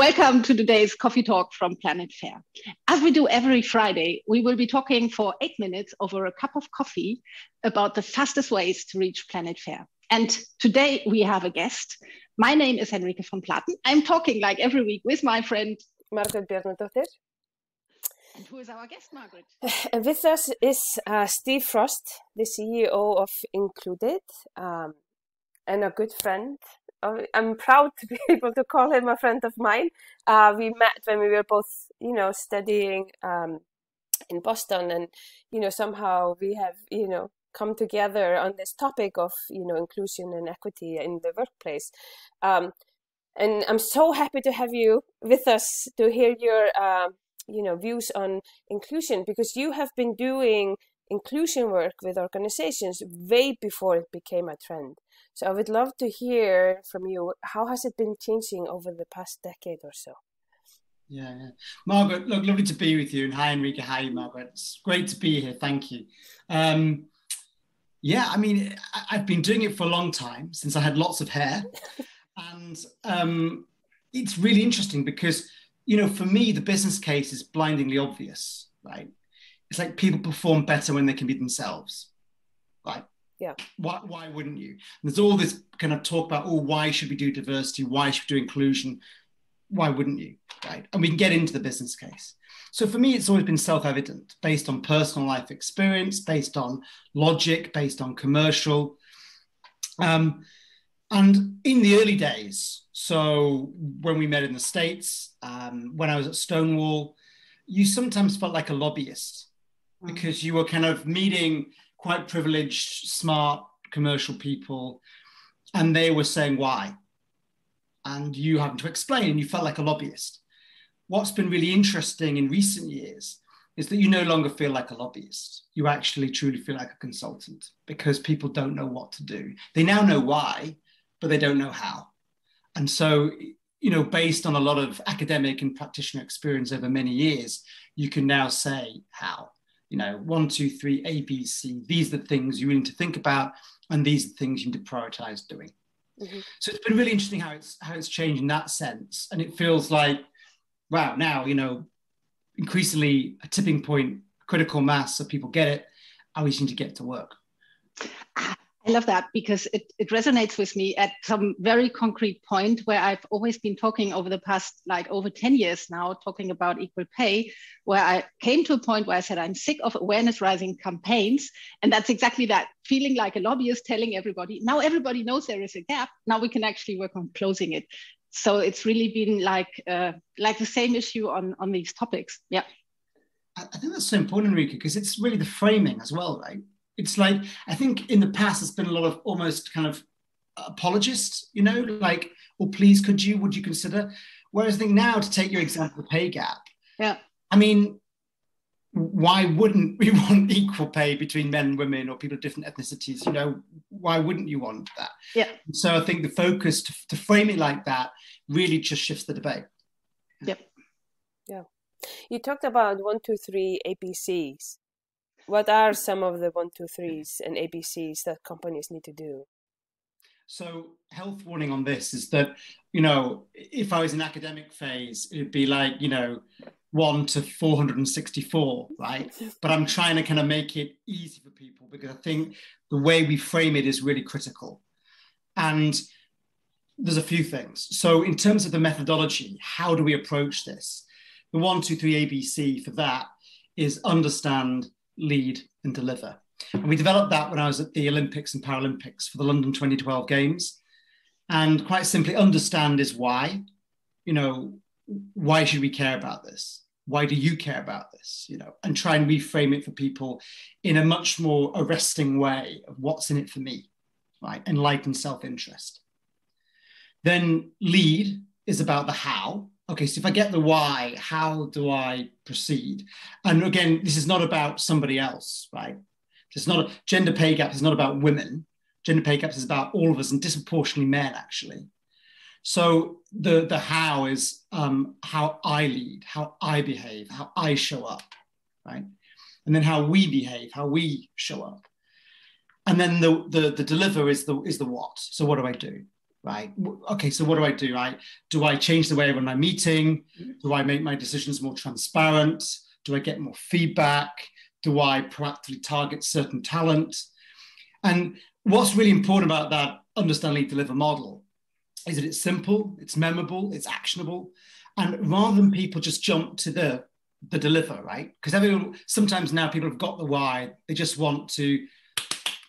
Welcome to today's coffee talk from Planet Fair. As we do every Friday, we will be talking for eight minutes over a cup of coffee about the fastest ways to reach Planet Fair. And today we have a guest. My name is Henrike von Platen. I'm talking like every week with my friend Margret Bjarnadottir. And who is our guest, Margret? And with us is uh, Steve Frost, the CEO of Included, um, and a good friend I'm proud to be able to call him a friend of mine. Uh, we met when we were both, you know, studying um, in Boston, and you know, somehow we have, you know, come together on this topic of, you know, inclusion and equity in the workplace. Um, and I'm so happy to have you with us to hear your, uh, you know, views on inclusion because you have been doing inclusion work with organizations way before it became a trend. So I would love to hear from you how has it been changing over the past decade or so? Yeah, yeah. Margret, look, lovely to be with you. And hi, Henrike. Hi, Margret. It's great to be here. Thank you. Um, yeah, I mean, I, have been doing it for a long time since I had lots of hair. and um, it's really interesting because, you know, for me, the business case is blindingly obvious, right? It's like people perform better when they can be themselves. Right yeah. why, why wouldn't you? And there's all this kind of talk about oh why should we do diversity? Why should we do inclusion? Why wouldn't you right? And we can get into the business case. So for me it's always been self-evident based on personal life experience based on logic based on commercial. Um, and in the early days so when we met in the states um, when i was at stonewall you sometimes felt like a lobbyist. Mm. because you were kind of meeting quite privileged, smart commercial people, and they were saying why. And you having to explain, and you felt like a lobbyist. What's been really interesting in recent years is that you no longer feel like a lobbyist. You actually truly feel like a consultant because people don't know what to do. They now know why, but they don't know how. And so, you know, based on a lot of academic and practitioner experience over many years, you can now say how you know, one, two, three, A, B, C. These are the things you need to think about, and these are the things you need to prioritize doing. Mm-hmm. So it's been really interesting how it's how it's changed in that sense, and it feels like, wow, now you know, increasingly a tipping point, critical mass, so people get it, and we seem to get to work. I love that because it, it resonates with me at some very concrete point where I've always been talking over the past, like over 10 years now, talking about equal pay, where I came to a point where I said, I'm sick of awareness raising campaigns. And that's exactly that feeling like a lobbyist telling everybody, now everybody knows there is a gap. Now we can actually work on closing it. So it's really been like, uh, like the same issue on, on these topics. Yeah. I think that's so important, Rika, because it's really the framing as well, right? It's like I think in the past there's been a lot of almost kind of apologists, you know, like, oh, please, could you, would you consider? Whereas I think now to take your example, the pay gap. Yeah. I mean, why wouldn't we want equal pay between men and women or people of different ethnicities? You know, why wouldn't you want that? Yeah. So I think the focus to, to frame it like that really just shifts the debate. Yep. Yeah. You talked about one, two, three ABCs what are some of the one, two, threes and ABCs that companies need to do? So, health warning on this is that, you know, if I was in academic phase, it'd be like, you know, one to 464, right? But I'm trying to kind of make it easy for people because I think the way we frame it is really critical. And there's a few things. So, in terms of the methodology, how do we approach this? The one, two, three ABC for that is understand, lead, and deliver. And we developed that when I was at the Olympics and Paralympics for the London 2012 Games. And quite simply, understand is why. You know, why should we care about this? Why do you care about this? You know, and try and reframe it for people in a much more arresting way of what's in it for me, right? Enlightened self-interest. Then lead is about the how, okay, so if I get the why, how do I proceed? And again, this is not about somebody else, right? It's not a gender pay gap is not about women. Gender pay gaps is about all of us and disproportionately men, actually. So the the how is um, how I lead, how I behave, how I show up, right? And then how we behave, how we show up. And then the the, the deliver is the is the what. So what do I do? Right? Okay, so what do I do? Right? Do I change the way I run my meeting? Mm-hmm. Do I make my decisions more transparent? Do I get more feedback? Do I proactively target certain talent? And what's really important about that understand lead deliver model is that it's simple, it's memorable, it's actionable. And rather than people just jump to the the deliver, right? Because everyone sometimes now people have got the why, they just want to,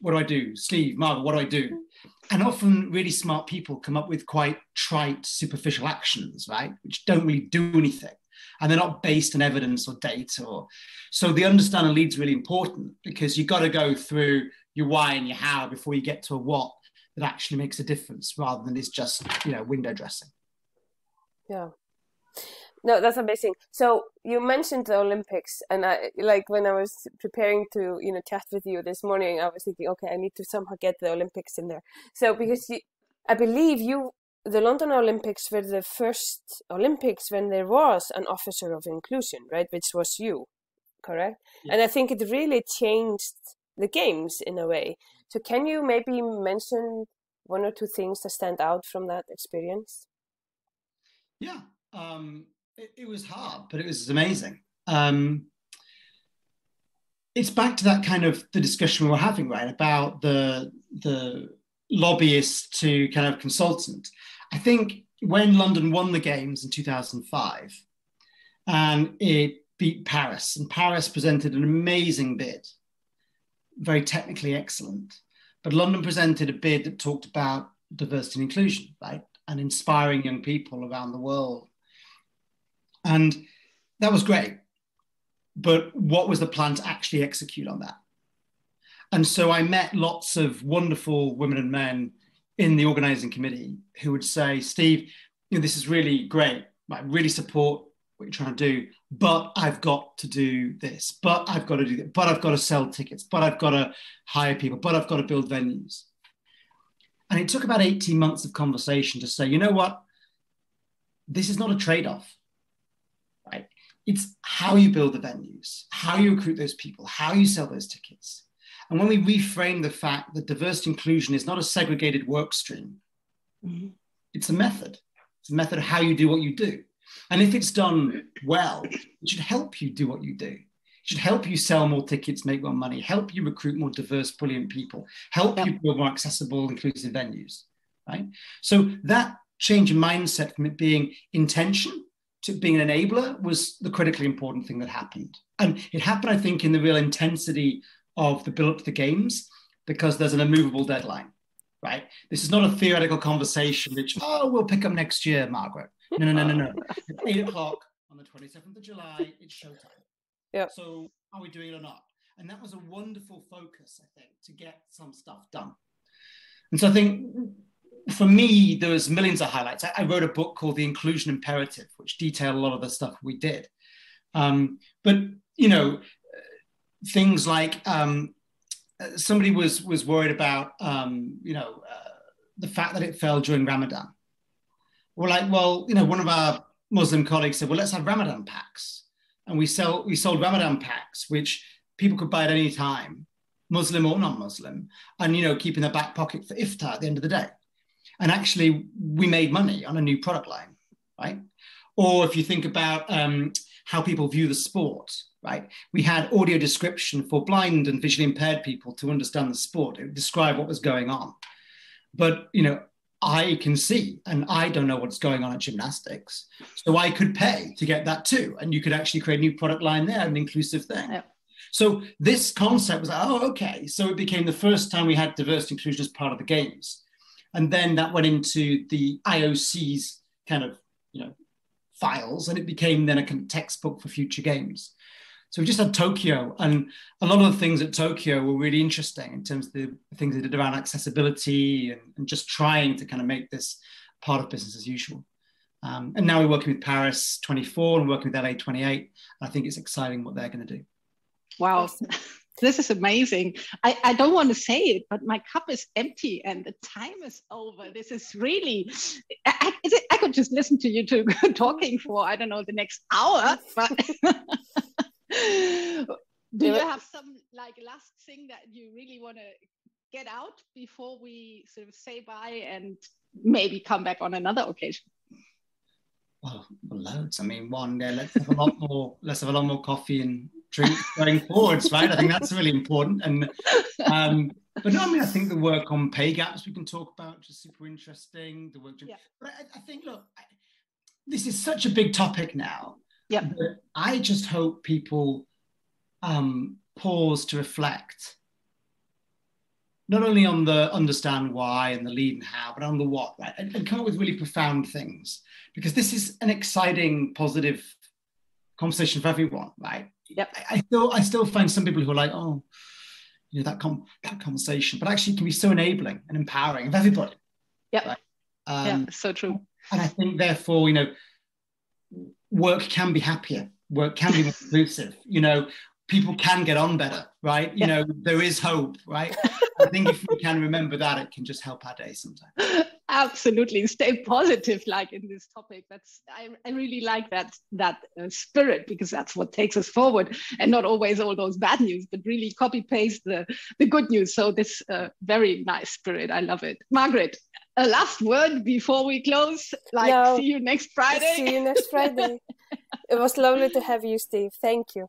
what do I do? Steve, Margret, what do I do? And often really smart people come up with quite trite, superficial actions, right? Which don't really do anything. And they're not based on evidence or data. Or so the understand and lead's really important because you've got to go through your why and your how before you get to a what that actually makes a difference rather than it's just, you know, window dressing. Yeah. No, that's amazing. So you mentioned the Olympics, and I like when I was preparing to you know chat with you this morning, I was thinking, okay, I need to somehow get the Olympics in there. So because you, I believe you, the London Olympics were the first Olympics when there was an officer of inclusion, right? Which was you, correct? Yeah. And I think it really changed the games in a way. So can you maybe mention one or two things that stand out from that experience? Yeah. Um, it, it was hard, but it was amazing. Um, it's back to that kind of the discussion we were having, right, about the the lobbyist to kind of consultant. I think when London won the games in 2005, and it beat Paris, and Paris presented an amazing bid, very technically excellent. But London presented a bid that talked about diversity and inclusion, right, and inspiring young people around the world and that was great. But what was the plan to actually execute on that? And so I met lots of wonderful women and men in the organizing committee who would say, Steve, you know, this is really great. I really support what you're trying to do, but I've got to do this, but I've got to do that, but I've got to sell tickets, but I've got to hire people, but I've got to build venues. And it took about 18 months of conversation to say, you know what? This is not a trade off? It's how you build the venues, how you recruit those people, how you sell those tickets. And when we reframe the fact that diversity inclusion is not a segregated work stream, mm-hmm. it's a method. It's a method of how you do what you do. And if it's done well, it should help you do what you do. It should help you sell more tickets, make more money, help you recruit more diverse, brilliant people, help yep. you build more accessible, inclusive venues. Right. So that change in mindset from it being intention to being an enabler was the critically important thing that happened. And it happened, I think, in the real intensity of the build up to the games because there's an immovable deadline, right? This is not a theoretical conversation which, oh, we'll pick up next year, Margret. No, no, no, no, no. Eight o'clock on the 27th of July, it's showtime. Yeah. So are we doing it or not? And that was a wonderful focus, I think, to get some stuff done. And so I think for me, there was millions of highlights. I, I, wrote a book called The Inclusion Imperative, which detailed a lot of the stuff we did. Um, but you know, things like um, somebody was was worried about um, you know uh, the fact that it fell during Ramadan. We're like, well, you know, one of our Muslim colleagues said, well, let's have Ramadan packs, and we sell we sold Ramadan packs, which people could buy at any time, Muslim or non-Muslim, and you know, keep in their back pocket for iftar at the end of the day and actually we made money on a new product line, right? Or if you think about um, how people view the sport, right? We had audio description for blind and visually impaired people to understand the sport, it would describe what was going on. But you know, I can see and I don't know what's going on at gymnastics. So I could pay to get that too. And you could actually create a new product line there, an inclusive thing. Yep. So this concept was like, oh, okay. So it became the first time we had diversity inclusion as part of the games and then that went into the IOC's kind of you know files, and it became then a kind of textbook for future games. So we just had Tokyo, and a lot of the things at Tokyo were really interesting in terms of the things they did around accessibility and, and just trying to kind of make this part of business as usual. Um, and now we're working with Paris 24 and working with LA 28. I think it's exciting what they're going to do. Wow. this is amazing. I, I don't want to say it, but my cup is empty and the time is over. This is really, I, it, I could just listen to you two talking for, I don't know, the next hour. But do you have some like last thing that you really want to get out before we sort of say bye and maybe come back on another occasion? Well, loads. I mean, one, yeah, let's have a lot more. Let's have a lot more coffee and going forwards, right? I think that's really important. And um, but no, I mean, I think the work on pay gaps we can talk about, which is super interesting. The work, yeah. but I, I think, look, I, this is such a big topic now. Yeah. I just hope people um, pause to reflect not only on the understand why and the lead and how, but on the what, right? And, and, come up with really profound things because this is an exciting, positive conversation for everyone, right? Yep. I, I still, I still find some people who are like, oh, you know, that com- that conversation, but actually, it can be so enabling and empowering of everybody. Yeah. Right? Um, yeah, so true. And I think, therefore, you know, work can be happier. Work can be more inclusive. You know, people can get on better, right? You yeah. know, there is hope, right? I think if we can remember that, it can just help our day sometimes. Absolutely, stay positive, like in this topic. That's I, I really like that that uh, spirit because that's what takes us forward, and not always all those bad news, but really copy paste the the good news. So this uh, very nice spirit, I love it. Margret, a last word before we close. Like, no, see you next Friday. See you next Friday. it was lovely to have you, Steve. Thank you.